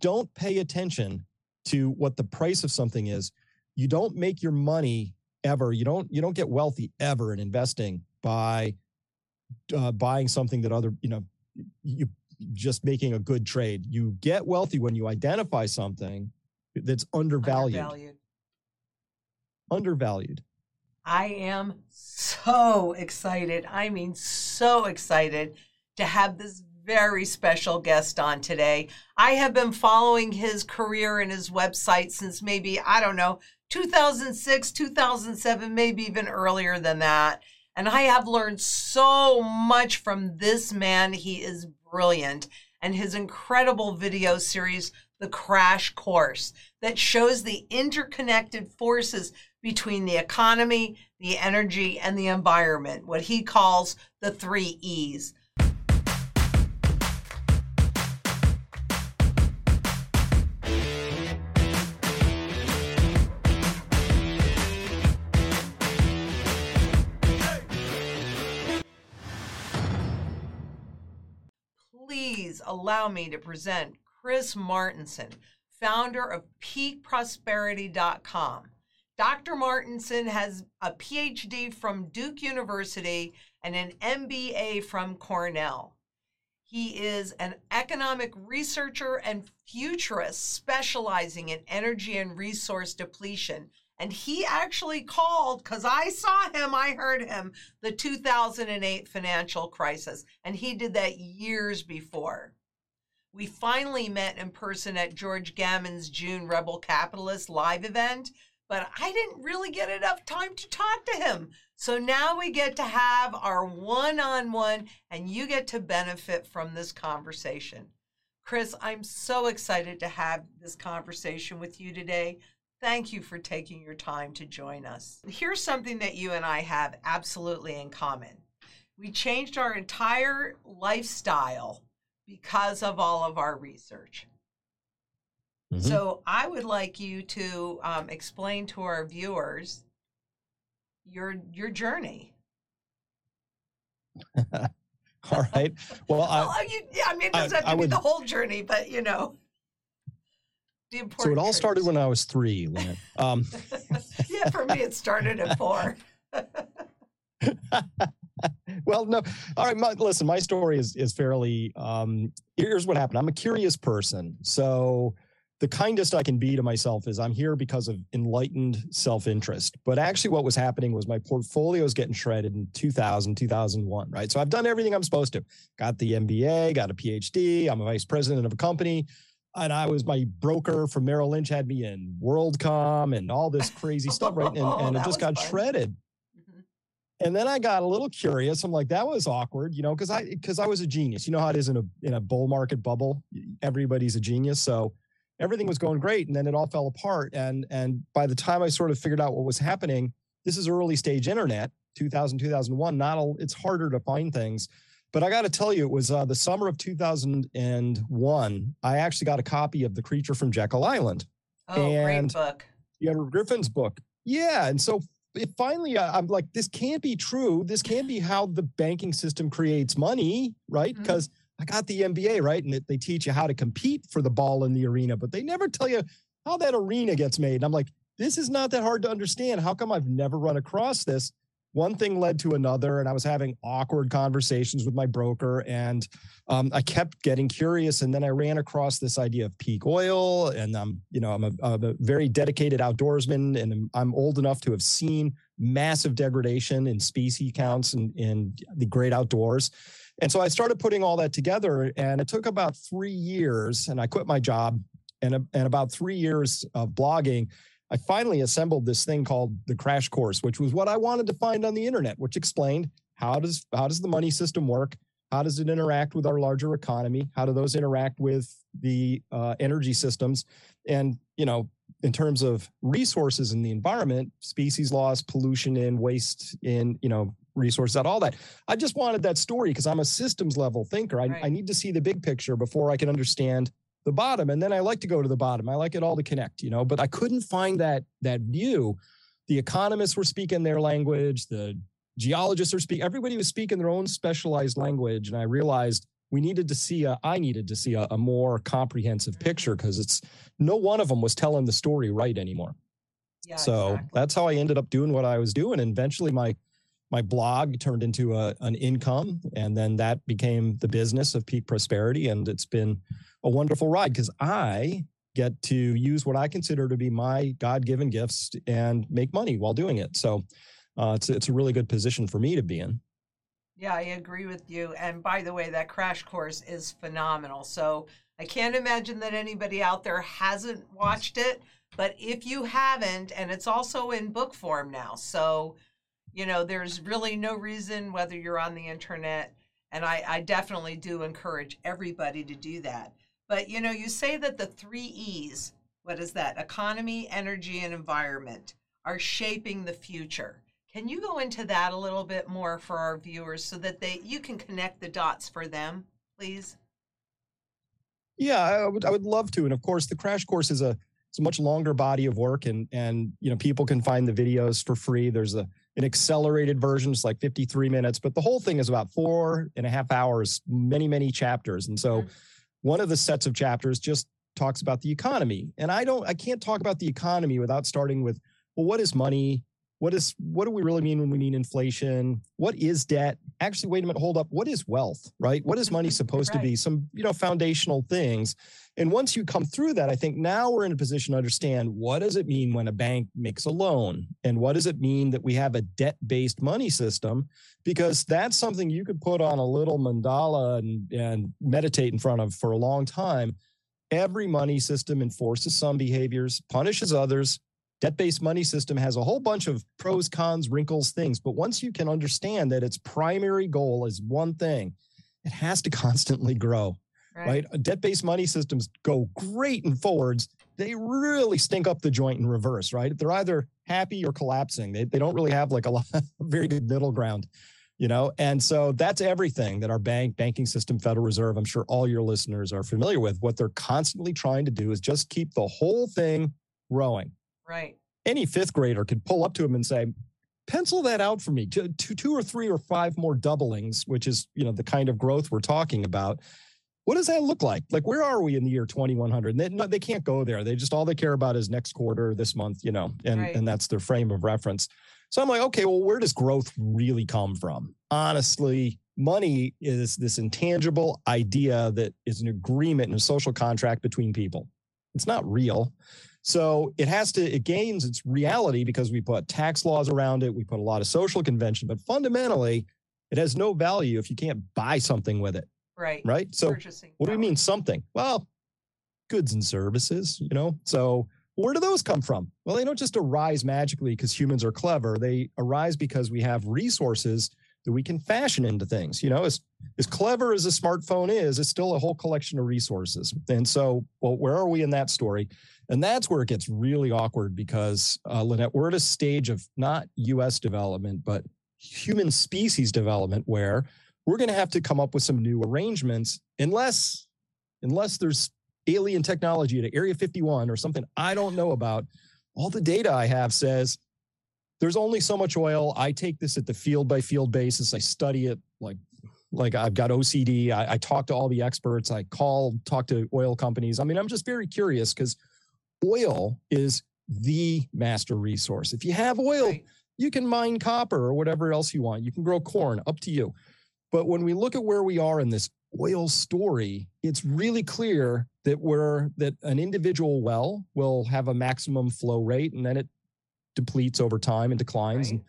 don't pay attention to what the price of something is, you don't make your money ever. You don't you don't get wealthy ever in investing by uh, buying something that other you know you just making a good trade. You get wealthy when you identify something that's undervalued. Undervalued. Undervalued. I am so excited. I mean, so excited to have this very special guest on today. I have been following his career and his website since maybe, I don't know, 2006, 2007, maybe even earlier than that. And I have learned so much from this man. He is brilliant. And his incredible video series, The Crash Course, that shows the interconnected forces between the economy, the energy, and the environment, what he calls the three E's. Allow me to present Chris Martenson, founder of peakprosperity.com. Dr. Martenson has a PhD from Duke University and an MBA from Cornell. He is an economic researcher and futurist specializing in energy and resource depletion. And he actually called, because I saw him, I heard him, the 2008 financial crisis. And he did that years before. We finally met in person at George Gammon's June Rebel Capitalist live event, but I didn't really get enough time to talk to him. So now we get to have our one on one, and you get to benefit from this conversation. Chris, I'm so excited to have this conversation with you today. Thank you for taking your time to join us. Here's something that you and I have absolutely in common. We changed our entire lifestyle because of all of our research. Mm-hmm. So I would like you to um, explain to our viewers your your journey. All right. Well, well I, you, yeah, I mean, it doesn't I, have to I be would, the whole journey, but you know, the important. So it all started when I was three. Lynn. Um. yeah, for me, it started at four. well, no. All right. My, listen, my story is is fairly. Um, here's what happened. I'm a curious person, so the kindest I can be to myself is I'm here because of enlightened self interest. But actually, what was happening was my portfolio was getting shredded in 2000, 2001, right? So I've done everything I'm supposed to. Got the MBA, got a PhD, I'm a vice president of a company. And I was my broker from Merrill Lynch had me in WorldCom and all this crazy stuff, right? And, and it just got fun. shredded. And then I got a little curious. I'm like, that was awkward, you know, because I because I was a genius. You know how it is in a in a bull market bubble. Everybody's a genius. So everything was going great and then it all fell apart and and by the time i sort of figured out what was happening this is early stage internet 2000 2001 not a, it's harder to find things but i got to tell you it was uh, the summer of 2001 i actually got a copy of the creature from jekyll island oh and great book yeah griffin's book yeah and so it finally i'm like this can't be true this can't be how the banking system creates money right because mm-hmm I got the MBA, right? And they teach you how to compete for the ball in the arena, but they never tell you how that arena gets made. And I'm like, this is not that hard to understand. How come I've never run across this? One thing led to another, and I was having awkward conversations with my broker, and um, I kept getting curious. And then I ran across this idea of peak oil, and I'm, you know, I'm a, I'm a very dedicated outdoorsman, and I'm old enough to have seen massive degradation in species counts in, in the great outdoors. And so I started putting all that together, and it took about three years. And I quit my job, and, and about three years of blogging, I finally assembled this thing called the Crash Course, which was what I wanted to find on the internet, which explained how does how does the money system work, how does it interact with our larger economy, how do those interact with the uh, energy systems, and you know in terms of resources in the environment, species loss, pollution in, waste in, you know, resources out, all that. I just wanted that story because I'm a systems level thinker. I, right. I need to see the big picture before I can understand the bottom. And then I like to go to the bottom. I like it all to connect, you know, but I couldn't find that that view. The economists were speaking their language, the geologists are speaking, everybody was speaking their own specialized language. And I realized we needed to see a, I needed to see a, a more comprehensive Mm-hmm. picture because it's no one of them was telling the story right anymore. Yeah, so exactly. that's how I ended up doing what I was doing. And eventually my my blog turned into a, an income and then that became the business of peak prosperity and it's been a wonderful ride because i get to use what i consider to be my god-given gifts and make money while doing it so uh, it's, it's a really good position for me to be in Yeah, I agree with you. And by the way, that crash course is phenomenal. So I can't imagine that anybody out there hasn't watched it. But if you haven't, and it's also in book form now, so you know, there's really no reason whether you're on the internet. And I, I definitely do encourage everybody to do that. But you know, you say that the three E's, what is that? Economy, energy, and environment are shaping the future. Can you go into that a little bit more for our viewers so that they you can connect the dots for them, please? Yeah, I would I would love to. And of course, the crash course is a it's a much longer body of work and and you know people can find the videos for free. There's a an accelerated version, it's like 53 minutes, but the whole thing is about four and a half hours, many, many chapters. And so Mhm. one of the sets of chapters just talks about the economy. And I don't I can't talk about the economy without starting with, well, what is money? What is what do we really mean when we mean inflation? What is debt? Actually, wait a minute, hold up. What is wealth? Right? What is money supposed to be? Some, you know, foundational things. And once you come through that, I think now we're in a position to understand what does it mean when a bank makes a loan? And what does it mean that we have a debt-based money system? Because that's something you could put on a little mandala and, and meditate in front of for a long time. Every money system enforces some behaviors, punishes others. Debt-based money system has a whole bunch of pros, cons, wrinkles, things. But once you can understand that its primary goal is one thing, it has to constantly grow right? Debt based money systems go great in forwards. They really stink up the joint in reverse, right? They're either happy or collapsing. They, they don't really have like a lot, a very good middle ground, you know? And so that's everything that our bank, banking system, Federal Reserve, I'm sure all your listeners are familiar with. What they're constantly trying to do is just keep the whole thing growing. Right. Any fifth grader could pull up to him and say, pencil that out for me two, two, two or three or five more doublings, which is, you know, the kind of growth we're talking about what does that look like? Like, where are we in the year 2100? They, no, they can't go there. They just all they care about is next quarter, this month, you know, and Right. and that's their frame of reference. So I'm like, okay, well, where does growth really come from? Honestly, money is this intangible idea that is an agreement and a social contract between people. It's not real. So it has to, it gains its reality because we put tax laws around it, we put a lot of social convention, but fundamentally, it has no value if you can't buy something with it, Right. right? So Purchasing. what do we mean something? Well, goods and services, you know? So where do those come from? Well, they don't just arise magically because humans are clever. They arise because we have resources that we can fashion into things. You know, as as clever as a smartphone is, it's still a whole collection of resources. And so, well, where are we in that story? And that's where it gets really awkward because, uh, Lynette, we're at a stage of not US development, but human species development where we're going to have to come up with some new arrangements unless unless there's alien technology at area 51 or something i don't know about all the data i have says there's only so much oil i take this at the field by field basis i study it like like i've got ocd I, I talk to all the experts i call talk to oil companies i mean i'm just very curious because oil is the master resource if you have oil Right. you can mine copper or whatever else you want. You can grow corn, up to you. But when we look at where we are in this oil story, it's really clear that we're that an individual well will have a maximum flow rate and then it depletes over time and declines. Right.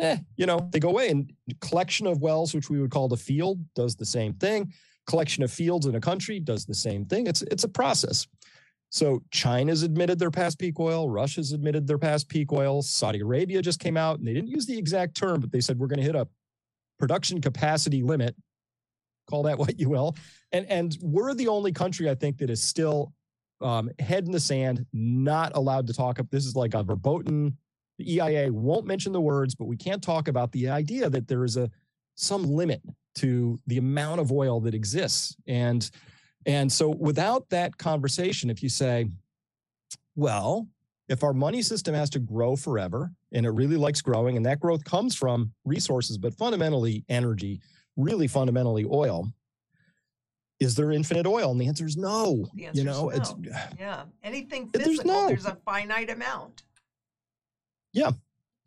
And eh, you know, they go away. And collection of wells, which we would call the field, does the same thing. Collection of fields in a country does the same thing. It's it's a process. So China's admitted their past peak oil, Russia's admitted their past peak oil, Saudi Arabia just came out and they didn't use the exact term, but they said we're going to hit a production capacity limit. Call that what you will. And and we're the only country I think that is still um, head in the sand, not allowed to talk up. This is like a verboten. The EIA won't mention the words, but we can't talk about the idea that there is a some limit to the amount of oil that exists. And and so without that conversation, if you say, well, if our money system has to grow forever and it really likes growing, and that growth comes from resources, but fundamentally energy, really fundamentally oil, is there infinite oil? And the answer is no. The answer you know, is it's yeah. Anything There's physical, there's, no- a finite amount.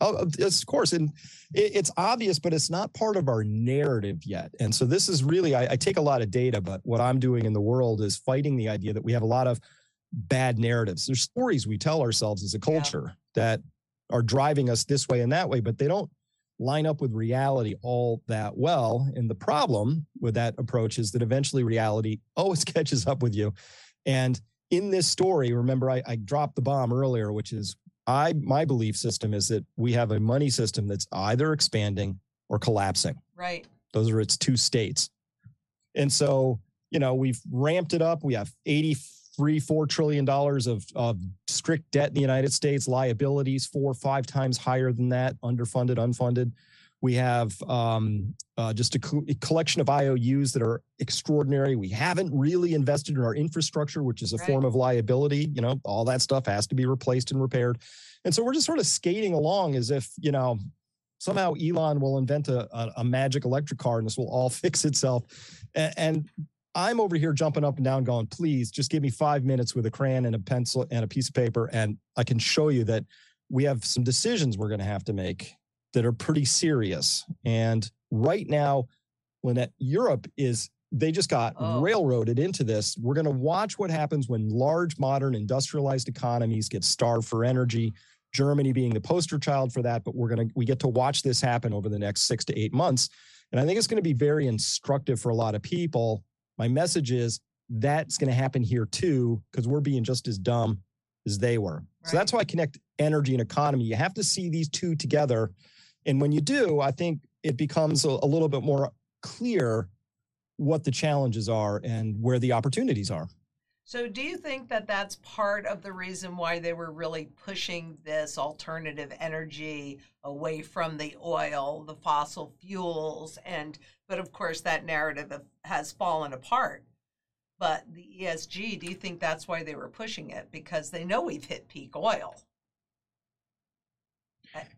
Oh, of of course, and it's obvious, but it's not part of our narrative yet. And so this is really, I, I take a lot of data, but what I'm doing in the world is fighting the idea that we have a lot of bad narratives. There's stories we tell ourselves as a culture that are driving us this way and that way, but they don't line up with reality all that well. And the problem with that approach is that eventually reality always catches up with you. And in this story, remember I, I dropped the bomb earlier, which is I my belief system is that we have a money system that's either expanding or collapsing. Right. Those are its two states. And so, you know, we've ramped it up. We have 83, four trillion dollars of, of strict debt in the United States, liabilities four five times higher than that, underfunded, unfunded. We have um, uh, just a, co- a collection of IOUs that are extraordinary. We haven't really invested in our infrastructure, which is a Right. form of liability. You know, all that stuff has to be replaced and repaired. And so we're just sort of skating along as if, you know, somehow Elon will invent a, a, a magic electric car and this will all fix itself. And, and I'm over here jumping up and down, going, please just give me five minutes with a crayon and a pencil and a piece of paper, and I can show you that we have some decisions we're going to have to make that are pretty serious. And right now, Lynette, Europe is they just got Oh. railroaded into this. We're going to watch what happens when large, modern, industrialized economies get starved for energy. Germany being the poster child for that, but we're going to we get to watch this happen over the next six to eight months, and I think it's going to be very instructive for a lot of people. My message is that's going to happen here too because we're being just as dumb as they were. So that's why I connect energy and economy. You have to see these two together, and when you do, I think it becomes a, a little bit more clear what the challenges are and where the opportunities are. So, do you think that that's part of the reason why they were really pushing this alternative energy away from the oil, the fossil fuels, and but of course that narrative has fallen apart. But the ESG, do you think that's why they were pushing it because they know we've hit peak oil?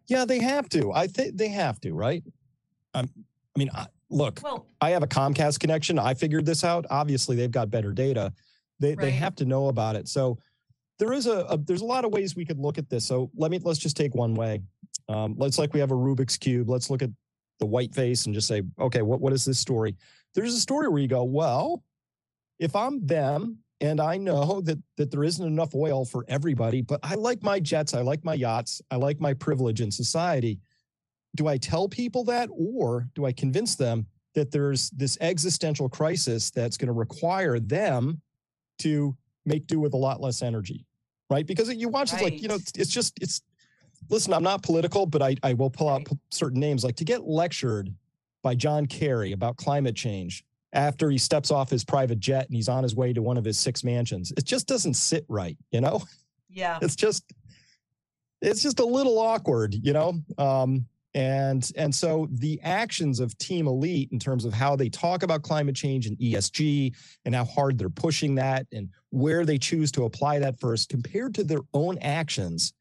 Yeah, they have to. I think they have to, right? Um, I mean, I, look, Well, I have a Comcast connection. I figured this out. Obviously, they've got better data. They they have to know about it. So there is a, a there's a lot of ways we could look at this. So let me let's just take one way. Um, let's like we have a Rubik's cube. Let's look at the white face and just say, okay, what what is this story? There's a story where you go, well, if I'm them and I know that that there isn't enough oil for everybody, but I like my jets, I like my yachts, I like my privilege in society. Do I tell people that or do I convince them that there's this existential crisis that's going to require them to make do with a lot less energy? Right? Because you watch it's like, you know, it's, it's just it's listen, I'm not political, but I I will pull out Right. p- certain names like to get lectured by John Kerry about climate change after he steps off his private jet and he's on his way to one of his six mansions. It just doesn't sit right, you know? yeah, It's just it's just a little awkward, you know? Um and and so the actions of Team Elite in terms of how they talk about climate change and ESG and how hard they're pushing that and where they choose to apply that first compared to their own actions,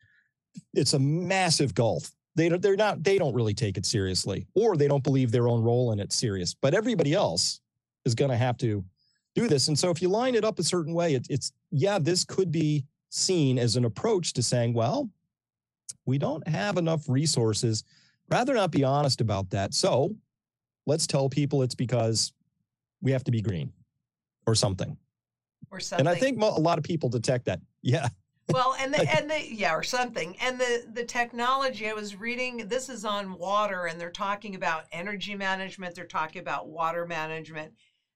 it's a massive gulf. They don't, they're not they don't really take it seriously or they don't believe their own role in it serious. But everybody else is going to have to do this. And so if you line it up a certain way, it, it's yeah, this could be seen as an approach to saying, well, we don't have enough resources. Rather not be honest about that. So let's tell people it's because we have to be green or something. or something. And I think a lot of people detect that. Yeah. well and the and the yeah or something and the the technology i was reading this is on water and they're talking about energy management they're talking about water management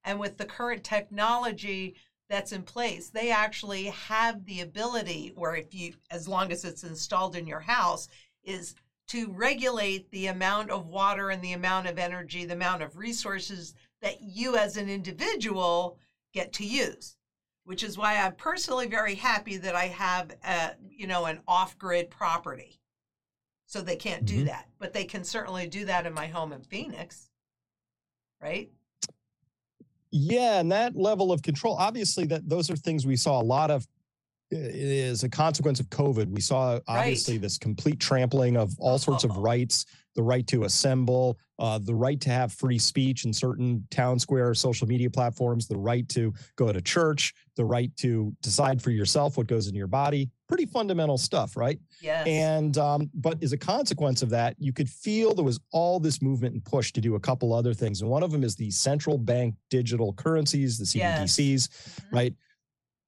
and with the current technology that's in place they actually have the ability where if you as long as it's installed in your house is to regulate the amount of water and the amount of energy the amount of resources that you as an individual get to use which is why I'm personally very happy that I have, a, you know, an off-grid property. So they can't do Mhm. that, but they can certainly do that in my home in Phoenix, right? Yeah, and that level of control, obviously, that those are things we saw a lot of as a consequence of COVID. We saw obviously this complete trampling of all sorts of Oh. rights. the right to assemble, uh, the right to have free speech in certain town square social media platforms, the right to go to church, the right to decide for yourself what goes in your body. Pretty fundamental stuff, right? Yes. And um, but as a consequence of that, you could feel there was all this movement and push to do a couple other things, and one of them is the central bank digital currencies, the CBDCs, yes. mm-hmm. right?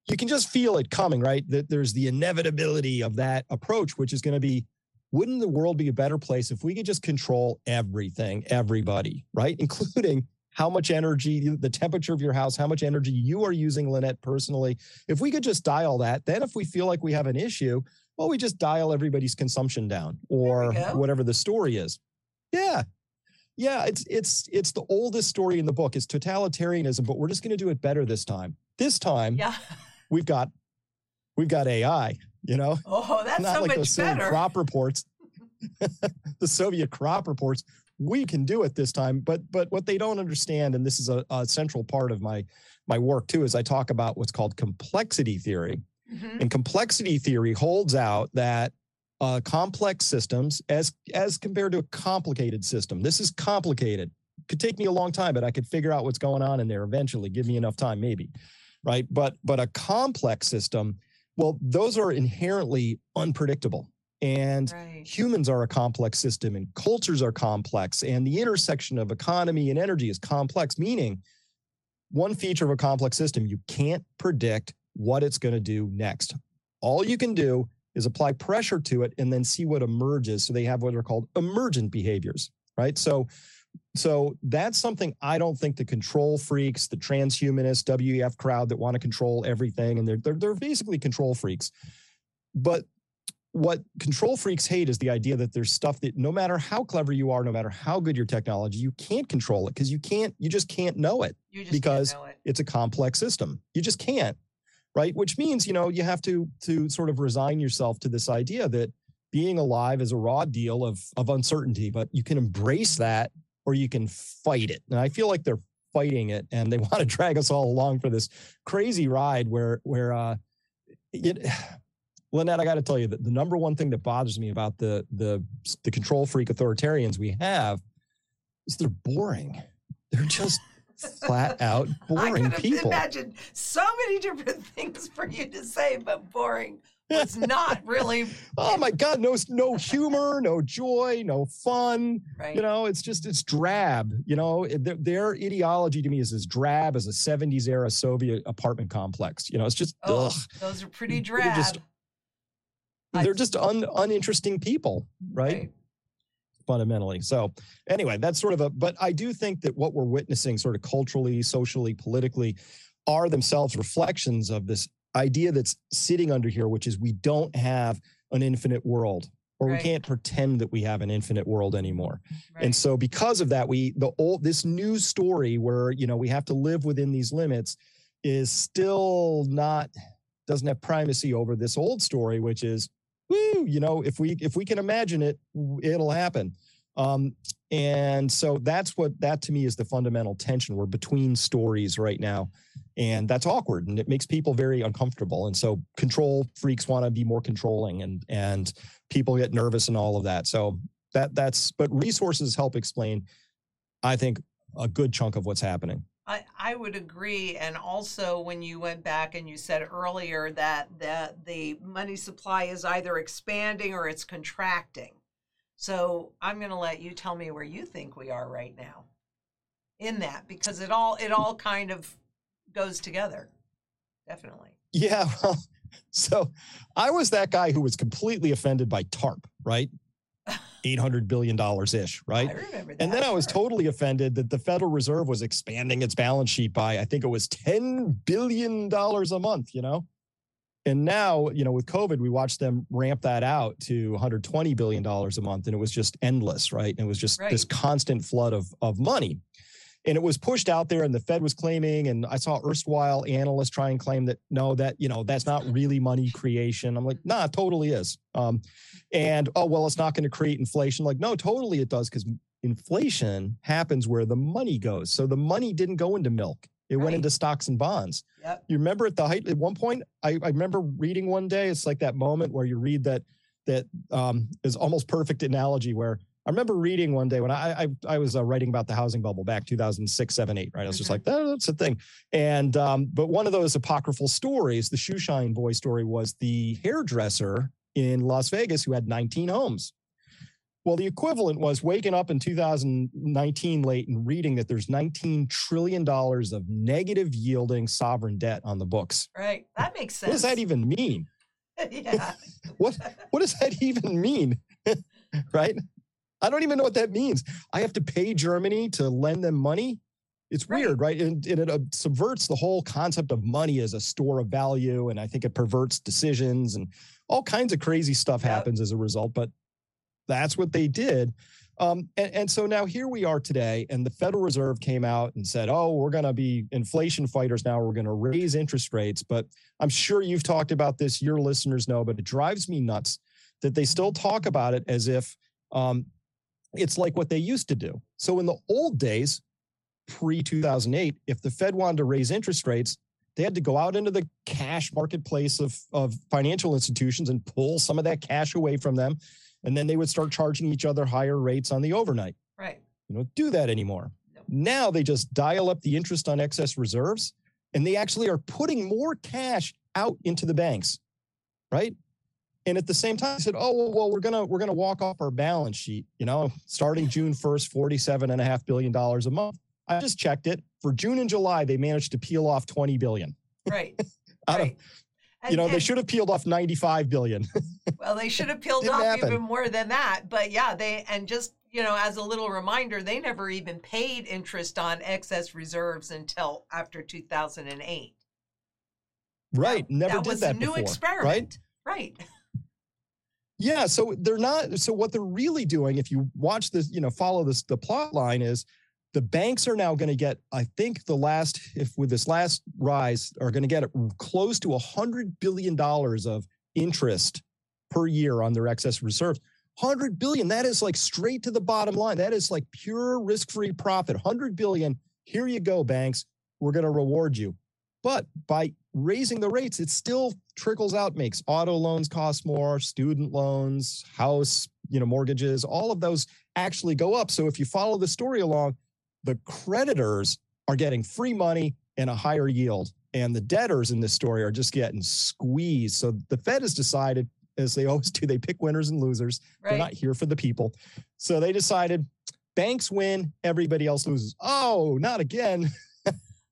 You can just feel it coming, right? That there's the inevitability of that approach, which is going to be wouldn't the world be a better place if we could just control everything, everybody, right? Including how much energy, the temperature of your house, how much energy you are using, Lynette, personally. If we could just dial that, then if we feel like we have an issue, well, we just dial everybody's consumption down or whatever the story is. Yeah. Yeah, it's it's it's the oldest story in the book. It's totalitarianism, but we're just going to do it better this time. This time, yeah. we've got we've got AI, you know? Oh, that's Not so like much those better. crop reports. the Soviet crop reports. We can do it this time, but but what they don't understand, and this is a, a central part of my my work too, is I talk about what's called complexity theory. Mhm. And complexity theory holds out that uh, complex systems, as as compared to a complicated system, this is complicated. Could take me a long time, but I could figure out what's going on in there eventually. Give me enough time, maybe, right? But but a complex system, well, those are inherently unpredictable, and Right. humans are a complex system, and cultures are complex, and the intersection of economy and energy is complex. Meaning, one feature of a complex system, you can't predict what it's going to do next. All you can do is apply pressure to it and then see what emerges. So they have what are called emergent behaviors, right? So so that's something I don't think the control freaks, the transhumanist WEF crowd that want to control everything, and they're they're, they're basically control freaks. But what control freaks hate is the idea that there's stuff that no matter how clever you are, no matter how good your technology, you can't control it because you can't, you just can't know it You just because know it. it's a complex system. You just can't, right? Which means, you know, you have to to sort of resign yourself to this idea that being alive is a raw deal of of uncertainty, but you can embrace that or you can fight it. And I feel like they're fighting it and they want to drag us all along for this crazy ride where where uh it Lynette, I got to tell you that the number one thing that bothers me about the the the control freak authoritarians we have is they're boring. They're just flat out I boring could have people. imagined so many different things for you to say, but boring was not really Oh my God, no no humor, no joy, no fun. right. You know, it's just it's drab. You know, their, their ideology to me is as drab as a '70s era Soviet apartment complex. You know, it's just oh, ugh. those are pretty They're drab. just- I- They're just un, uninteresting people, right? fundamentally. So anyway, that's sort of a but I do think that what we're witnessing sort of culturally, socially, politically are themselves reflections of this idea that's sitting under here which is we don't have an infinite world or Right. we can't pretend that we have an infinite world anymore. Right. And so because of that we the old this new story where you know we have to live within these limits is still not doesn't have primacy over this old story which is woo you know if we if we can imagine it it'll happen. Um and so that's what that to me is the fundamental tension. We're between stories right now and that's awkward and it makes people very uncomfortable and so control freaks want to be more controlling and and people get nervous and all of that. So that that's but resources help explain i think a good chunk of what's happening I, I would agree. And also, when you went back and you said earlier that the, the money supply is either expanding or it's contracting. So I'm going to let you tell me where you think we are right now in that because it all it all kind of goes together. Definitely. Yeah, well, so I was that guy who was completely offended by TARP, right? Eight hundred billion dollars ish, right? I remember that. And then I was totally offended that the Federal Reserve was expanding its balance sheet by I think it was ten billion dollars a month, you know. And now, you know, with COVID, we watched them ramp that out to 120 billion dollars a month, and it was just endless, right? And it was just this constant flood of of money and it was pushed out there and the fed was claiming and i saw erstwhile analysts try and claim that no that you know that's not really money creation. I'm like nah it totally is. Um, and oh well it's not going to create inflation. Like no totally it does because inflation happens where the money goes. So the money didn't go into milk. It went into stocks and bonds. Yep. you remember at the height at one point I, I remember reading one day it's like that moment where you read that that um, is almost perfect analogy where I remember reading one day when I I, I was uh, writing about the housing bubble back 2006, 7, 8, right? I was just Mhm. like, that's a thing. And um, but one of those apocryphal stories, the shoeshine boy story, was the hairdresser in Las Vegas who had 19 homes. Well, the equivalent was waking up in 2019 late and reading that there's 19 trillion dollars of negative yielding sovereign debt on the books. Right. That makes sense. What does that even mean? yeah. What what does that even mean? right? I don't even know what that means. I have to pay Germany to lend them money. It's Right. weird, right? And, and it uh, subverts the whole concept of money as a store of value. And I think it perverts decisions and all kinds of crazy stuff Yep. happens as a result. But that's what they did. Um, and, and so now here we are today, and the Federal Reserve came out and said, oh, we're going to be inflation fighters now. We're going to raise interest rates. But I'm sure you've talked about this, your listeners know, but it drives me nuts that they still talk about it as if um, it's like what they used to do. So in the old days, pre 2008, if the Fed wanted to raise interest rates, they had to go out into the cash marketplace of, of financial institutions and pull some of that cash away from them. And then they would start charging each other higher rates on the overnight. Right. You don't do that anymore. No. Now they just dial up the interest on excess reserves and they actually are putting more cash out into the banks. Right. And at the same time, I said, oh, well, well, we're gonna we're gonna walk off our balance sheet, you know, starting June 1st, 47 and a half billion dollars a month. I just checked it. For June and July, they managed to peel off 20 billion. Right. Right. you know, And- they should have peeled off 95 billion. Well, they should have peeled off happen. even more than that. But yeah, they and just you know, as a little reminder, they never even paid interest on excess reserves until after 2008. right. That- Never that did was that a new before. Right. experiment. Right. Yeah, so they're not. So what they're really doing, if you watch this, you know, follow this, the plot line is the banks are now going to get. I think the last, if with this last rise, are going to get close to a hundred billion dollars of interest per year on their excess reserves. Hundred billion. That is like straight to the bottom line. That is like pure risk-free profit. Hundred billion. Here you go, banks. We're going to reward you. But by raising the rates, it still trickles out, makes auto loans cost more, student loans, house, you know, mortgages, all of those actually go up. So if you follow the story along, the creditors are getting free money and a higher yield. And the debtors in this story are just getting squeezed. So the Fed has decided, as they always do, they pick winners and losers. They're not here for the people. So they decided banks win, everybody else loses. Oh, not again.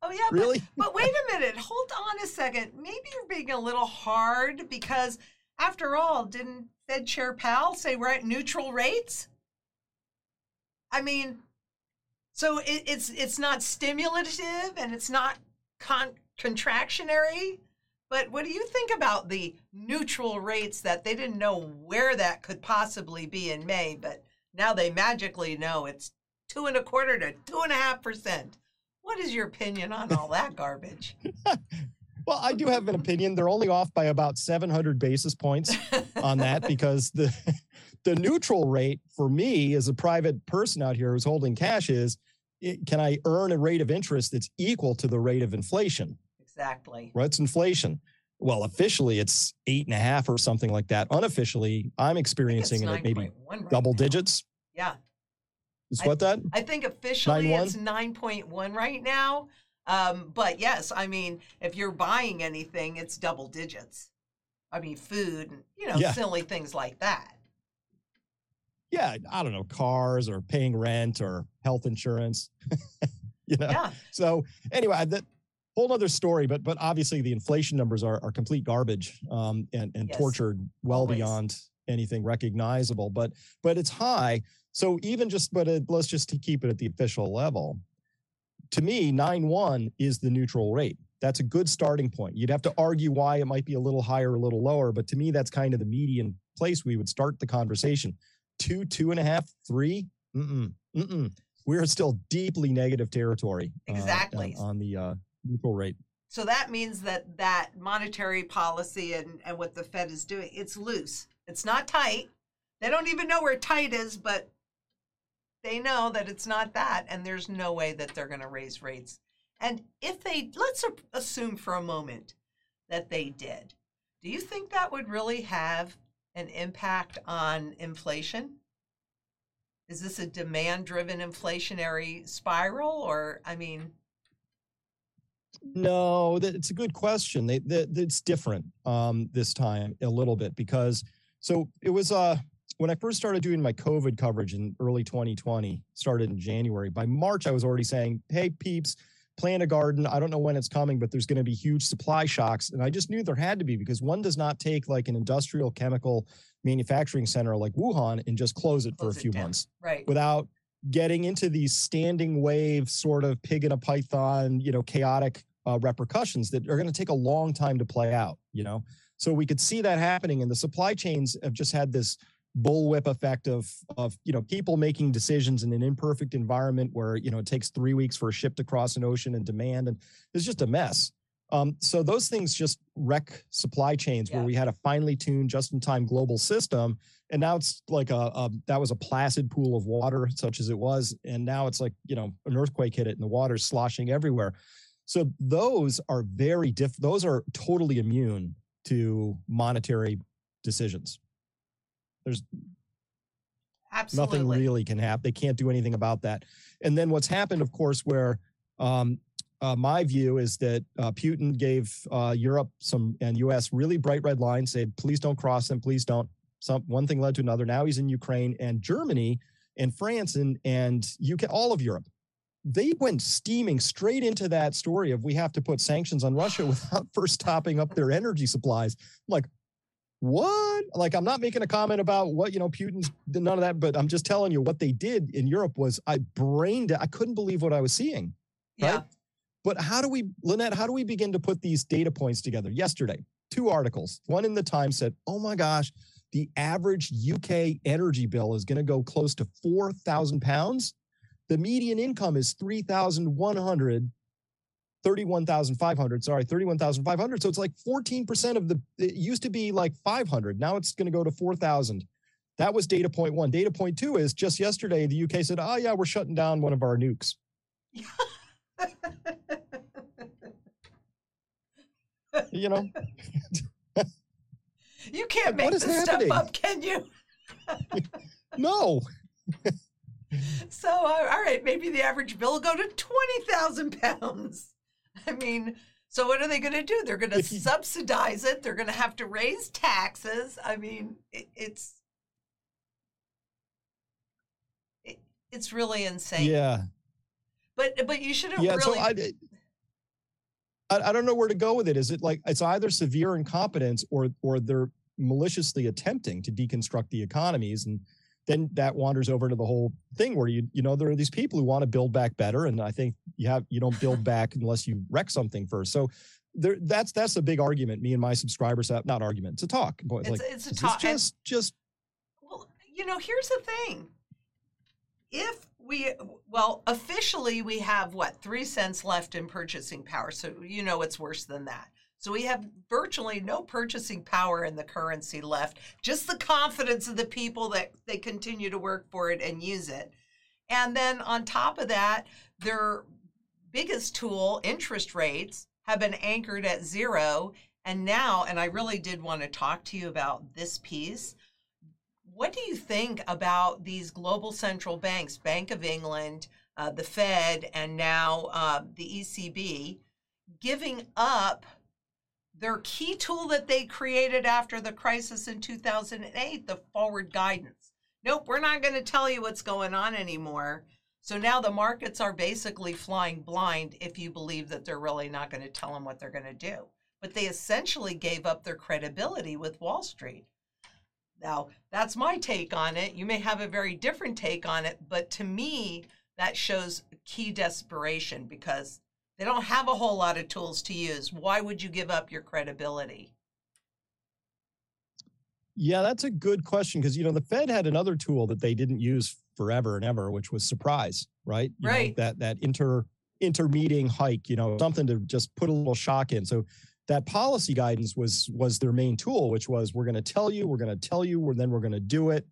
Oh yeah, but? But wait a minute, hold on a second. Maybe you're being a little hard because, after all, didn't Fed Chair Powell say we're at neutral rates? I mean, so it, it's it's not stimulative and it's not con- contractionary. But what do you think about the neutral rates that they didn't know where that could possibly be in May, but now they magically know it's two and a quarter to two and a half percent? What is your opinion on all that garbage? Well, I do have an opinion. They're only off by about 700 basis points on that because the the neutral rate for me as a private person out here who's holding cash is it, can I earn a rate of interest that's equal to the rate of inflation? exactly. What's inflation? Well, officially it's eight and a half or something like that. Unofficially, I'm I think it's experiencing it at maybe 9.1 right double now. digits. Yeah. Is I- what that? I think officially 9.1? it's 9.1 right now. Um, but yes, I mean, if you're buying anything, it's double digits. I mean, food, and, you know, Yeah. silly things like that. Yeah, I don't know, cars or paying rent or health insurance. you know. Yeah. So anyway, that whole other story, but but obviously the inflation numbers are, are complete garbage um, and and Yes, tortured well always. beyond anything recognizable. But but it's high. So even just but it, let's just to keep it at the official level. To me, nine one is the neutral rate. That's a good starting point. You'd have to argue why it might be a little higher, a little lower, but to me, that's kind of the median place we would start the conversation. Two, two and a half, three. Mm-mm, mm-mm. We're still deeply negative territory. uh, Exactly. on, the uh, neutral rate. So that means that that monetary policy and, and what the Fed is doing, it's loose. It's not tight. They don't even know where tight is, but they know that it's not that, and there's no way that they're going to raise rates. And if they, let's assume for a moment that they did, do you think that would really have an impact on inflation? Is this a demand driven inflationary spiral or I mean no, it's a good question. It's different um, this time a little bit because so it was uh, when I first started doing my COVID coverage in early 2020, started in January. By March, I was already saying, "Hey, peeps, plant a garden. I don't know when it's coming, but there's going to be huge supply shocks." And I just knew there had to be because one does not take like an industrial chemical manufacturing center like Wuhan and just close it close for a few months, right? Without getting into these standing wave sort of pig in a python, you know, chaotic uh, repercussions that are going to take a long time to play out, you know? So we could see that happening and the supply chains have just had this bullwhip effect of, of, you know, people making decisions in an imperfect environment where, you know, it takes three weeks for a ship to cross an ocean and demand and it's just a mess. Um, so those things just wreck supply chains yeah. where we had a finely tuned just in time global system and now it's like a, a, that was a placid pool of water such as it was and now it's like you know an earthquake hit it and the water's sloshing everywhere so those are very diff those are totally immune to monetary decisions there's Absolutely. nothing really can happen they can't do anything about that and then what's happened of course where um, uh, my view is that uh, Putin gave uh, Europe some and U.S. really bright red lines, say, please don't cross them, please don't some one thing led to another. Now he's in Ukraine and Germany and France and and UK, all of Europe. They went steaming straight into that story of we have to put sanctions on Russia without first topping up their energy supplies. I'm like, what? Like, I'm not making a comment about what you know Putin's none of that, but I'm just telling you what they did in Europe was I brained. it. I couldn't believe what I was seeing. Right? Yeah. But how do we, Lynette? How do we begin to put these data points together? Yesterday, two articles. One in the Times said, "Oh my gosh." the average UK energy bill is going to go close to 4,000 pounds. The median income is 3,100, 31,500, sorry, 31,500. So it's like 14% of the, it used to be like 500. Now it's going to go to 4,000. That was data point one. Data point two is just yesterday, the UK said, oh, yeah, we're shutting down one of our nukes. you know, You can't make this happening? stuff up, can you? no. so, uh, all right, maybe the average bill will go to 20,000 pounds. I mean, so what are they going to do? They're going to subsidize it. They're going to have to raise taxes. I mean, it, it's it, it's really insane. Yeah. But but you shouldn't yeah, really. So I, I, I don't know where to go with it. Is it like it's either severe incompetence or or they're maliciously attempting to deconstruct the economies and then that wanders over to the whole thing where you you know there are these people who want to build back better and i think you have you don't build back unless you wreck something first. So there that's that's a big argument me and my subscribers have not argument it's a talk but it's, like it's a talk just just well you know here's the thing. If we well officially we have what three cents left in purchasing power so you know it's worse than that so we have virtually no purchasing power in the currency left, just the confidence of the people that they continue to work for it and use it. And then on top of that, their biggest tool, interest rates, have been anchored at zero. And now, and I really did want to talk to you about this piece. What do you think about these global central banks, Bank of England, uh, the Fed, and now uh, the ECB, giving up their key tool that they created after the crisis in 2008, the forward guidance. Nope, we're not going to tell you what's going on anymore. So now the markets are basically flying blind if you believe that they're really not going to tell them what they're going to do. But they essentially gave up their credibility with Wall Street. Now, that's my take on it. You may have a very different take on it, but to me, that shows key desperation because they don't have a whole lot of tools to use. Why would you give up your credibility? Yeah, that's a good question because you know the Fed had another tool that they didn't use forever and ever, which was surprise, right? You right. Know, that that inter intermeeting hike, you know, something to just put a little shock in. So that policy guidance was was their main tool, which was we're going to tell you, we're going to tell you, and then we're going to do it.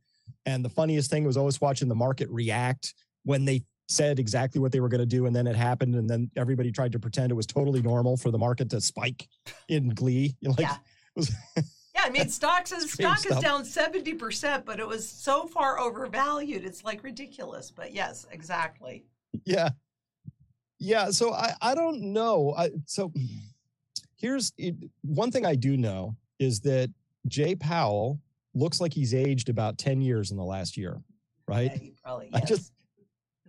And the funniest thing was always watching the market react when they said exactly what they were going to do and then it happened and then everybody tried to pretend it was totally normal for the market to spike in glee like yeah. Was yeah I mean, stocks is, stock is down 70%, but it was so far overvalued. It's like ridiculous. But yes, exactly. Yeah. Yeah. So I, I don't know. I, so here's one thing I do know is that Jay Powell looks like he's aged about 10 years in the last year, right? Yeah, probably, yes. I just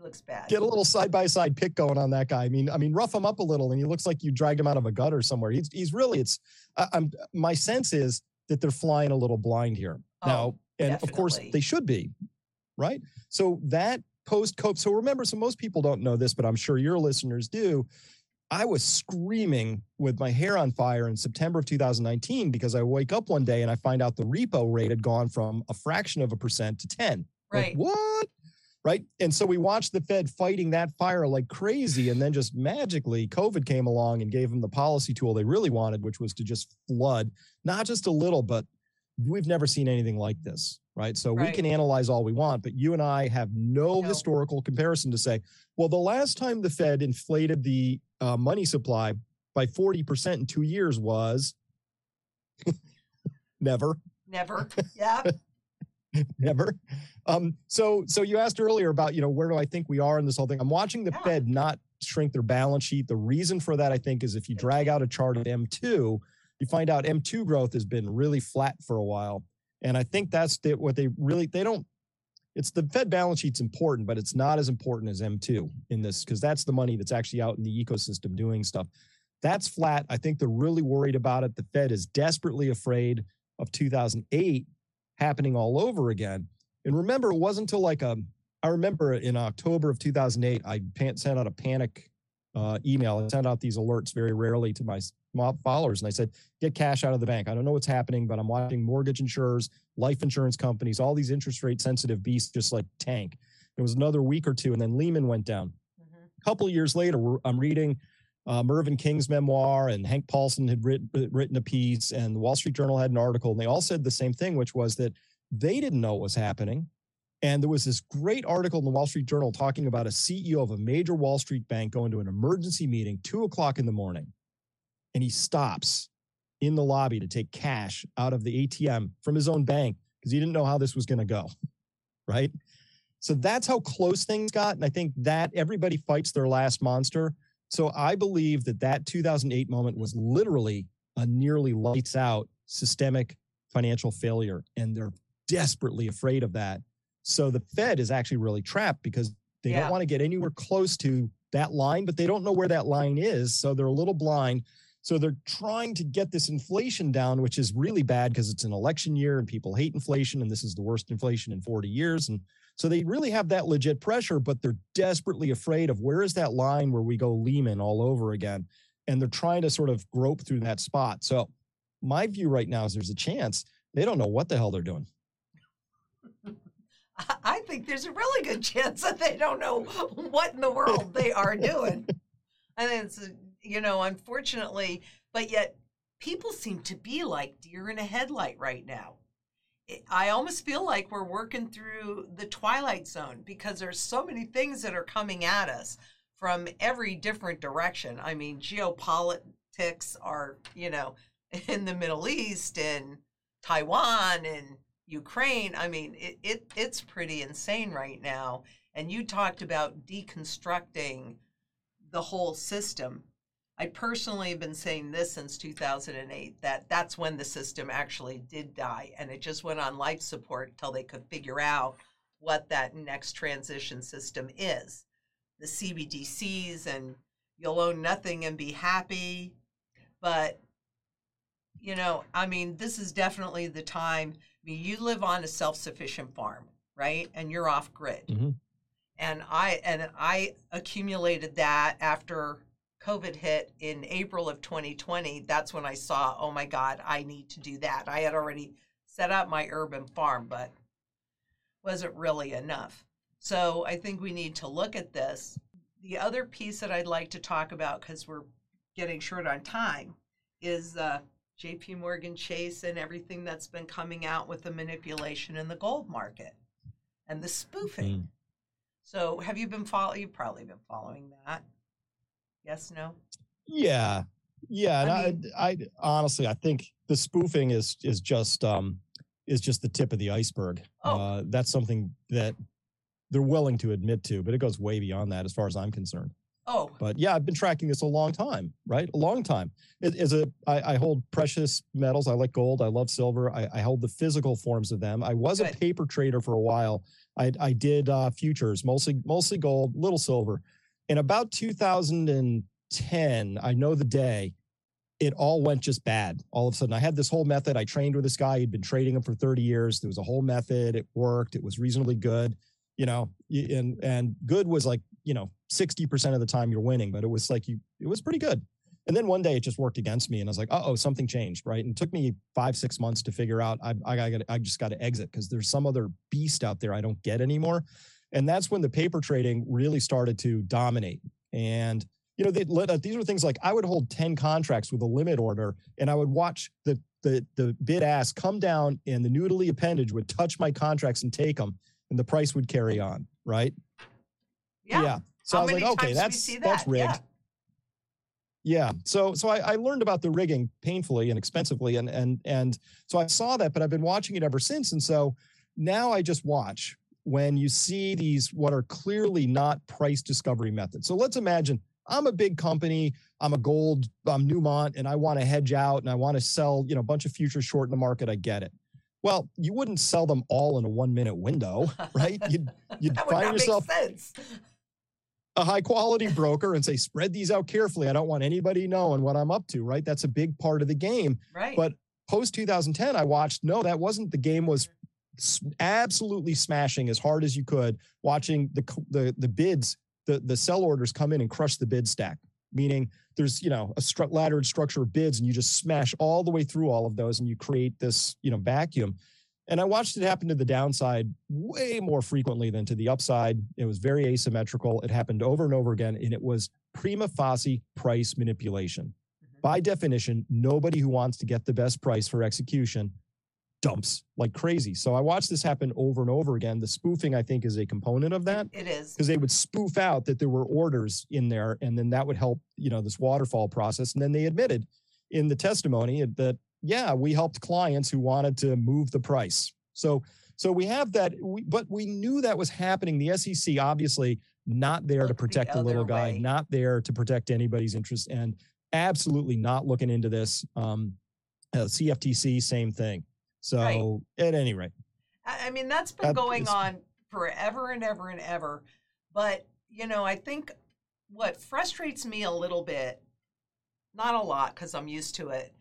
looks bad. Get a little side by side pick going on that guy. I mean, I mean, rough him up a little, and he looks like you dragged him out of a gutter somewhere. He's he's really. It's. I, I'm. My sense is that they're flying a little blind here oh, now, and definitely. of course they should be, right? So that post COVID. So remember, so most people don't know this, but I'm sure your listeners do. I was screaming with my hair on fire in September of 2019 because I wake up one day and I find out the repo rate had gone from a fraction of a percent to 10. Right. Like, what? Right. And so we watched the Fed fighting that fire like crazy. And then just magically, COVID came along and gave them the policy tool they really wanted, which was to just flood, not just a little, but we've never seen anything like this. Right. So Right. we can analyze all we want, but you and I have no, No. historical comparison to say, well, the last time the Fed inflated the uh, money supply by 40% in two years was never Never. Yeah. never. Um so so you asked earlier about you know where do i think we are in this whole thing? I'm watching the Yeah. fed not shrink their balance sheet. The reason for that i think is if you drag out a chart of m2 you find out m2 growth has been really flat for a while. And i think that's the, what they really they don't it's the fed balance sheet's important but it's not as important as m2 in this because that's the money that's actually out in the ecosystem doing stuff. That's flat. I think they're really worried about it. The fed is desperately afraid of 2008 happening all over again. And remember, it wasn't until like um, I remember in October of 2008, I pan- sent out a panic uh, email. I sent out these alerts very rarely to my followers, and I said, "Get cash out of the bank. I don't know what's happening, but I'm watching mortgage insurers, life insurance companies, all these interest rate sensitive beasts just like tank." It was another week or two, and then Lehman went down Mhm. a couple of years later, we're- I'm reading uh, Mervyn King's memoir, and Hank Paulson had written, written a piece, and the Wall Street Journal had an article, and they all said the same thing, which was that they didn't know what was happening. And there was this great article in the Wall Street Journal talking about a CEO of a major Wall Street bank going to an emergency meeting, two o'clock in the morning, and he stops in the lobby to take cash out of the ATM from his own bank because he didn't know how this was going to go. Right. So that's how close things got. And I think that everybody fights their last monster. So I believe that that 2008 moment was literally a nearly lights out systemic financial failure. And they're desperately afraid of that. So the Fed is actually really trapped because they Yeah. don't want to get anywhere close to that line, but they don't know where that line is. So they're a little blind. So they're trying to get this inflation down, which is really bad because it's an election year and people hate inflation. And this is the worst inflation in 40 years. And so they really have that legit pressure, but they're desperately afraid of where is that line where we go Lehman all over again. And they're trying to sort of grope through that spot. So my view right now is there's a chance they don't know what the hell they're doing. I- think there's a really good chance that they don't know what in the world they are doing. I think it's, you know, unfortunately, but yet people seem to be like deer in a headlight right now. I almost feel like we're working through the twilight zone because there's so many things that are coming at us from every different direction. I mean, geopolitics are, you know, in the Middle East and Taiwan and Ukraine. I mean, it, it it's pretty insane right now. And you talked about deconstructing the whole system. I personally have been saying this since 2008 that that's when the system actually did die and it just went on life support until they could figure out what that next transition system is. The CBDCs and you'll own nothing and be happy. But, you know, I mean, this is definitely the time. I mean, you live on a self sufficient farm, right? And you're off grid Mhm. and I and I accumulated that after COVID hit in April of 2020. That's when I saw, oh my God, I need to do that. I had already set up my urban farm, but wasn't really enough. So I think we need to look at this. The other piece that I'd like to talk about, because we're getting short on time, is uh, JP Morgan Chase and everything that's been coming out with the manipulation in the gold market and the spoofing. Mm. So have you been follow? You've probably been following that. Yes, no. Yeah. Yeah. And I I, mean- I, honestly, I think the spoofing is is just um is just the tip of the iceberg. Oh. Uh, that's something that they're willing to admit to, but it goes way beyond that as far as I'm concerned. Oh, But yeah, I've been tracking this a long time, right? A long time. It, as a, I, I hold precious metals. I like gold. I love silver. I, I hold the physical forms of them. I was a paper trader for a while. I, I did uh, futures, mostly mostly gold, little silver. In about 2010, I know the day, it all went just bad. All of a sudden, I had this whole method. I trained with this guy. He'd been trading him for 30 years. There was a whole method. It worked. It was reasonably good. You know, and and good was like you know 60% of the time you're winning, but it was like you it was pretty good. And then one day it just worked against me, and I was like, uh oh, something changed, right? And it took me five six months to figure out I I got I just got to exit because there's some other beast out there I don't get anymore. And that's when the paper trading really started to dominate. And you know, they let uh, these were things like I would hold 10 contracts with a limit order, and I would watch the the the bid ask come down, and the noodly appendage would touch my contracts and take them, and the price would carry on, right? yeah. So How I was like, okay, times do we that's see that's rigged. Yeah. Yeah. So so I, I learned about the rigging painfully and expensively, and and and so I saw that, but I've been watching it ever since. And so now I just watch when you see these what are clearly not price discovery methods. So let's imagine I'm a big company, I'm a gold, I'm Newmont, and I want to hedge out and I want to sell, you know, a bunch of futures short in the market. I get it. Well, you wouldn't sell them all in a one minute window, right? You'd you'd that find yourself sense. a high quality broker and say, spread these out carefully. I don't want anybody knowing what I'm up to, right? That's a big part of the game. Right. But post 2010, I watched, no, that wasn't the game was absolutely smashing as hard as you could, watching the, the, the bids, the, the sell orders come in and crush the bid stack, meaning there's, you know, a stru- laddered structure of bids and you just smash all the way through all of those and you create this, you know, vacuum. And I watched it happen to the downside way more frequently than to the upside. It was very asymmetrical. It happened over and over again, and it was prima facie price manipulation. Mhm. By definition, nobody who wants to get the best price for execution dumps like crazy. So I watched this happen over and over again. The spoofing, I think, is a component of that It is. because they would spoof out that there were orders in there, and then that would help, you know, this waterfall process. And then they admitted in the testimony that yeah, we helped clients who wanted to move the price. So so we have that, we, but we knew that was happening. The SEC obviously not there to Looked the protect the little guy, way. not there to protect anybody's interest, and absolutely not looking into this. Um, uh, CFTC, same thing. So at any rate, I mean, that's been That going is- on forever and ever and ever. But, you know, I think what frustrates me a little bit, not a lot because I'm used to it,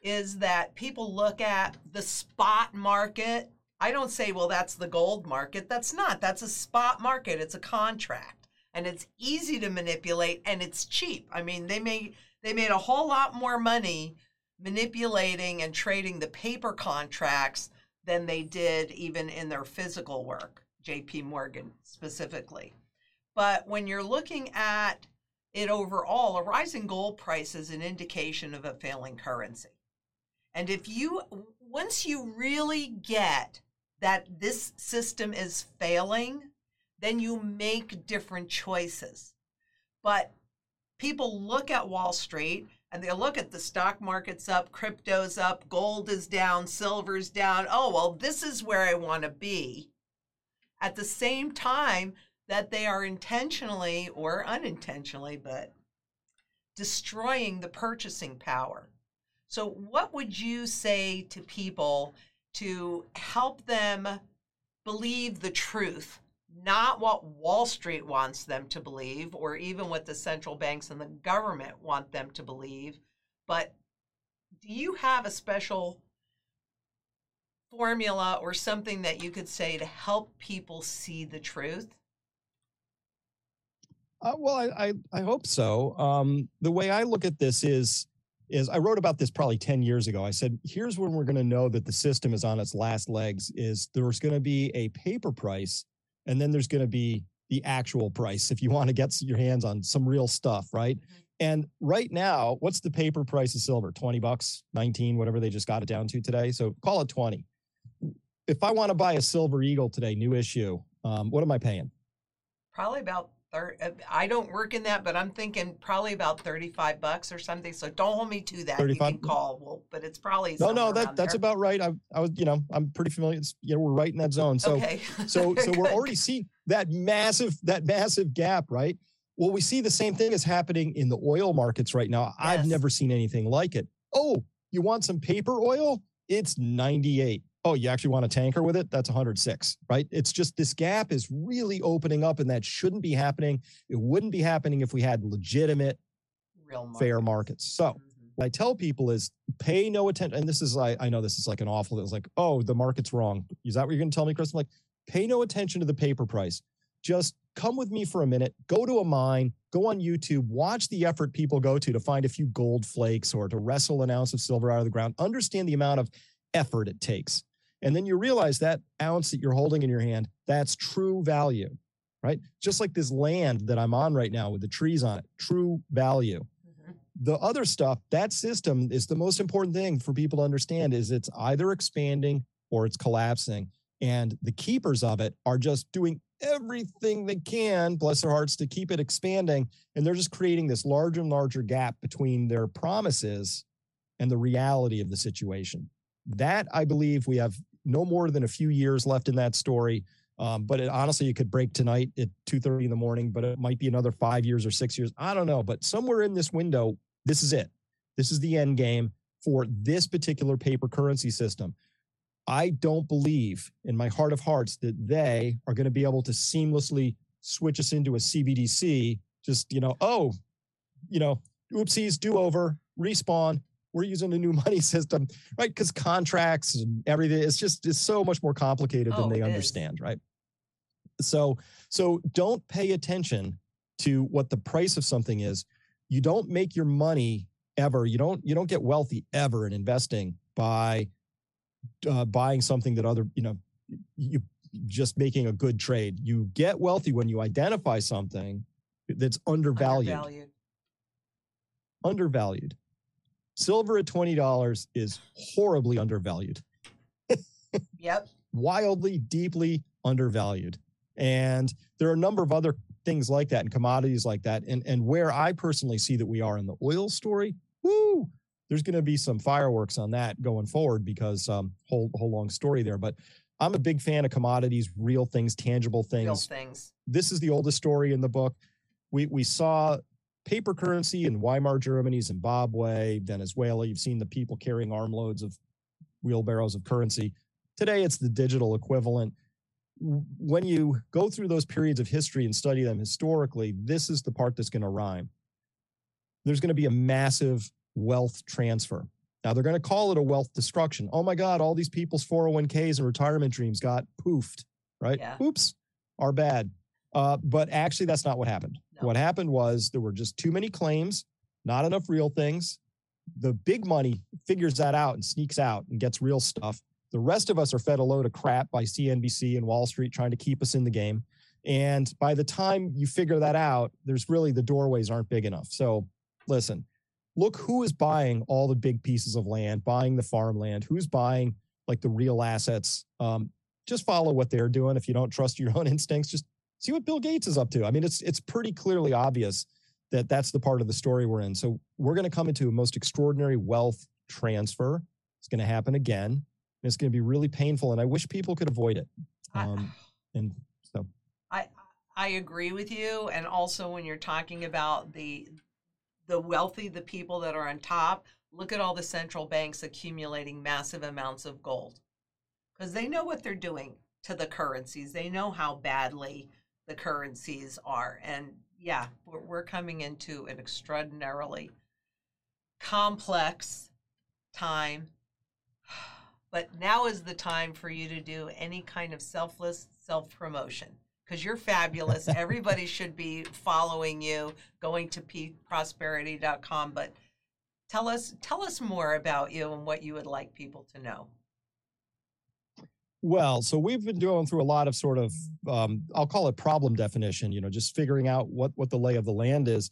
is that people look at the spot market. I don't say, well, that's the gold market. That's not. That's a spot market. It's a contract. And it's easy to manipulate and it's cheap. I mean, they made they made a whole lot more money manipulating and trading the paper contracts than they did even in their physical work, JP Morgan specifically. But when you're looking at it overall, a rising gold price is an indication of a failing currency. And if you, once you really get that this system is failing, then you make different choices. But people look at Wall Street and they look at the stock market's up, crypto's up, gold is down, silver's down. Oh, well, this is where I want to be. At the same time that they are intentionally or unintentionally, but destroying the purchasing power. So, what would you say to people to help them believe the truth, not what Wall Street wants them to believe, or even what the central banks and the government want them to believe? But do you have a special formula or something that you could say to help people see the truth? Uh, well, I, I I hope so. Um, the way I look at this is is I wrote about this probably ten years ago. I said, here's when we're going to know that the system is on its last legs. Is there's going to be a paper price, and then there's going to be the actual price if you want to get your hands on some real stuff, right? And right now, what's the paper price of silver? Twenty bucks, nineteen, whatever they just got it down to today. So call it twenty. If I want to buy a silver eagle today, new issue, um, what am I paying? Probably about Uh, I don't work in that, but I'm thinking probably about 35 bucks or something. So don't hold me to that. 35? You can call, well, but it's probably No, no, that that's there. about right. I, I was, you know, I'm pretty familiar. It's, you know, we're right in that zone. So, okay. so, so we're already seeing that massive, that massive gap, right? Well, we see the same thing is happening in the oil markets right now. I've never seen anything like it. Oh, you want some paper oil? It's 98. Oh, you actually want a tanker with it? That's 106, right? It's just this gap is really opening up, and that shouldn't be happening. It wouldn't be happening if we had legitimate, real fair markets. So, Mhm. what I tell people is pay no attention. And this is, I, I know this is like an awful, it's like, oh, the market's wrong. Is that what you're going to tell me, Chris? I'm like, pay no attention to the paper price. Just come with me for a minute, go to a mine, go on YouTube, watch the effort people go to to find a few gold flakes or to wrestle an ounce of silver out of the ground. Understand the amount of effort it takes. And then you realize that ounce that you're holding in your hand, that's true value, right? Just like this land that I'm on right now with the trees on it, true value Mhm. the other stuff that system is the most important thing for people to understand is it's either expanding or it's collapsing and the keepers of it are just doing everything they can bless their hearts to keep it expanding and they're just creating this larger and larger gap between their promises and the reality of the situation that i believe we have no more than a few years left in that story um, but it, honestly, it could break tonight at two thirty in the morning. But it might be another five years or six years. I don't know. But somewhere in this window, this is it. This is the end game for this particular paper currency system. I don't believe in my heart of hearts that they are going to be able to seamlessly switch us into a CBDC. Just you know, oh, you know, oopsies, do over, respawn. We're using a new money system, right? Because contracts and everything, it's just it's so much more complicated Oh, than they it is. understand, right? So so don't pay attention to what the price of something is. You don't make your money ever. You don't you don't get wealthy ever in investing by uh, buying something that other you know you just making a good trade. You get wealthy when you identify something that's undervalued Undervalued. undervalued. Silver at $20 is horribly undervalued, Yep. wildly, deeply undervalued. And there are a number of other things like that and commodities like that. And, and where I personally see that we are in the oil story, woo, there's going to be some fireworks on that going forward because um, whole whole long story there. But I'm a big fan of commodities, real things, tangible things Real things. this is the oldest story in the book. We we saw paper currency in Weimar Germany, Zimbabwe, Venezuela. You've seen the people carrying armloads of wheelbarrows of currency. Today, it's the digital equivalent. When you go through those periods of history and study them historically, this is the part that's going to rhyme. There's going to be a massive wealth transfer. Now, they're going to call it a wealth destruction. Oh my God, all these people's 401ks and retirement dreams got poofed, right? Yeah. Oops, are bad. Uh, but actually, that's not what happened. What happened was there were just too many claims, not enough real things. The big money figures that out and sneaks out and gets real stuff. The rest of us are fed a load of crap by CNBC and Wall Street trying to keep us in the game. And by the time you figure that out, there's really the doorways aren't big enough. So listen, look who is buying all the big pieces of land, buying the farmland, who's buying like the real assets. Um, just follow what they're doing. If you don't trust your own instincts, just see what Bill Gates is up to. I mean, it's it's pretty clearly obvious that that's the part of the story we're in. So we're going to come into a most extraordinary wealth transfer. It's going to happen again. And it's going to be really painful, and I wish people could avoid it. I- Um, and so, I I agree with you, and also when you're talking about the the wealthy, the people that are on top, look at all the central banks accumulating massive amounts of gold because they know what they're doing to the currencies. They know how badly the currencies are, and yeah, we're, we're coming into an extraordinarily complex time. But now is the time for you to do any kind of selfless self promotion because you're fabulous. Everybody should be following you, going to peakprosperity.com. But tell us tell us more about you and what you would like people to know. Well, so we've been going through a lot of sort of, um, I'll call it problem definition. You know, just figuring out what what the lay of the land is.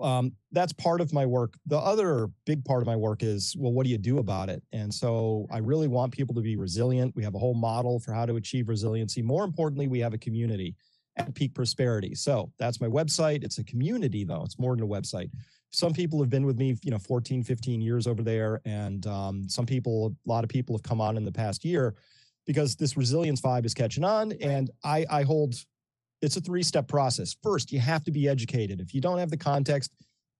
Um, that's part of my work. The other big part of my work is, well, what do you do about it? And so I really want people to be resilient. We have a whole model for how to achieve resiliency. More importantly, we have a community. at Peak Prosperity. So that's my website. It's a community, though. It's more than a website. Some people have been with me, you know, 14, 15 years over there. And um, some people, a lot of people have come on in the past year because this resilience vibe is catching on. And I, I hold it's a three step process. First, you have to be educated. If you don't have the context,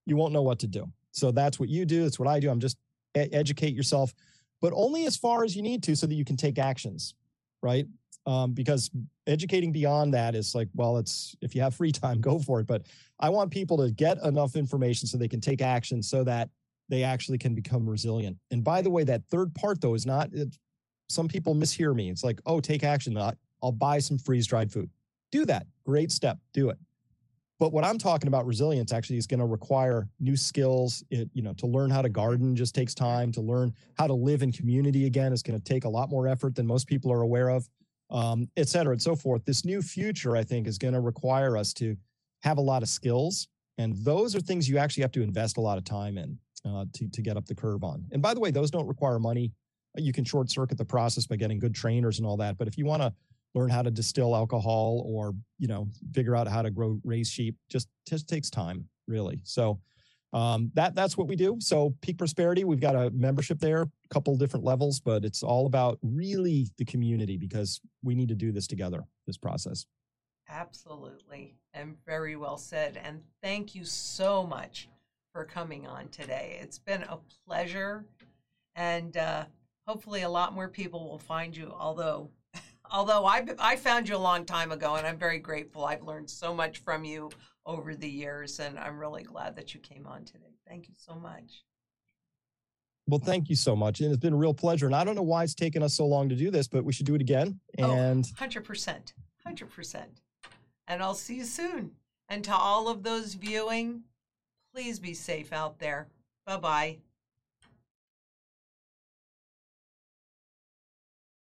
you won't know what to do. So that's what you do. That's what I do. I'm just educate yourself, but only as far as you need to so that you can take actions, right? Um, because educating beyond that is like, well, it's if you have free time, go for it. But I want people to get enough information so they can take action so that they actually can become resilient. And by the way, that third part though is not. Some people mishear me. It's like, oh, take action. I'll buy some freeze dried food. Do that. Great step. Do it. But what I'm talking about resilience actually is going to require new skills. It, you know, to learn how to garden just takes time. To learn how to live in community again is going to take a lot more effort than most people are aware of, um, et cetera, and so forth. This new future, I think, is going to require us to have a lot of skills, and those are things you actually have to invest a lot of time in uh, to to get up the curve on. And by the way, those don't require money. You can short circuit the process by getting good trainers and all that. But if you want to learn how to distill alcohol or you know figure out how to grow raise sheep just just takes time really. So um, that that's what we do. So peak prosperity we've got a membership there a couple different levels but it's all about really the community because we need to do this together this process. Absolutely. And very well said. And thank you so much for coming on today. It's been a pleasure. And uh, hopefully a lot more people will find you although although I I found you a long time ago, and I'm very grateful. I've learned so much from you over the years, and I'm really glad that you came on today. Thank you so much. Well, thank you so much. And it's been a real pleasure. And I don't know why it's taken us so long to do this, but we should do it again. Oh, and oh, 100%. 100%. And I'll see you soon. And to all of those viewing, please be safe out there. Bye bye.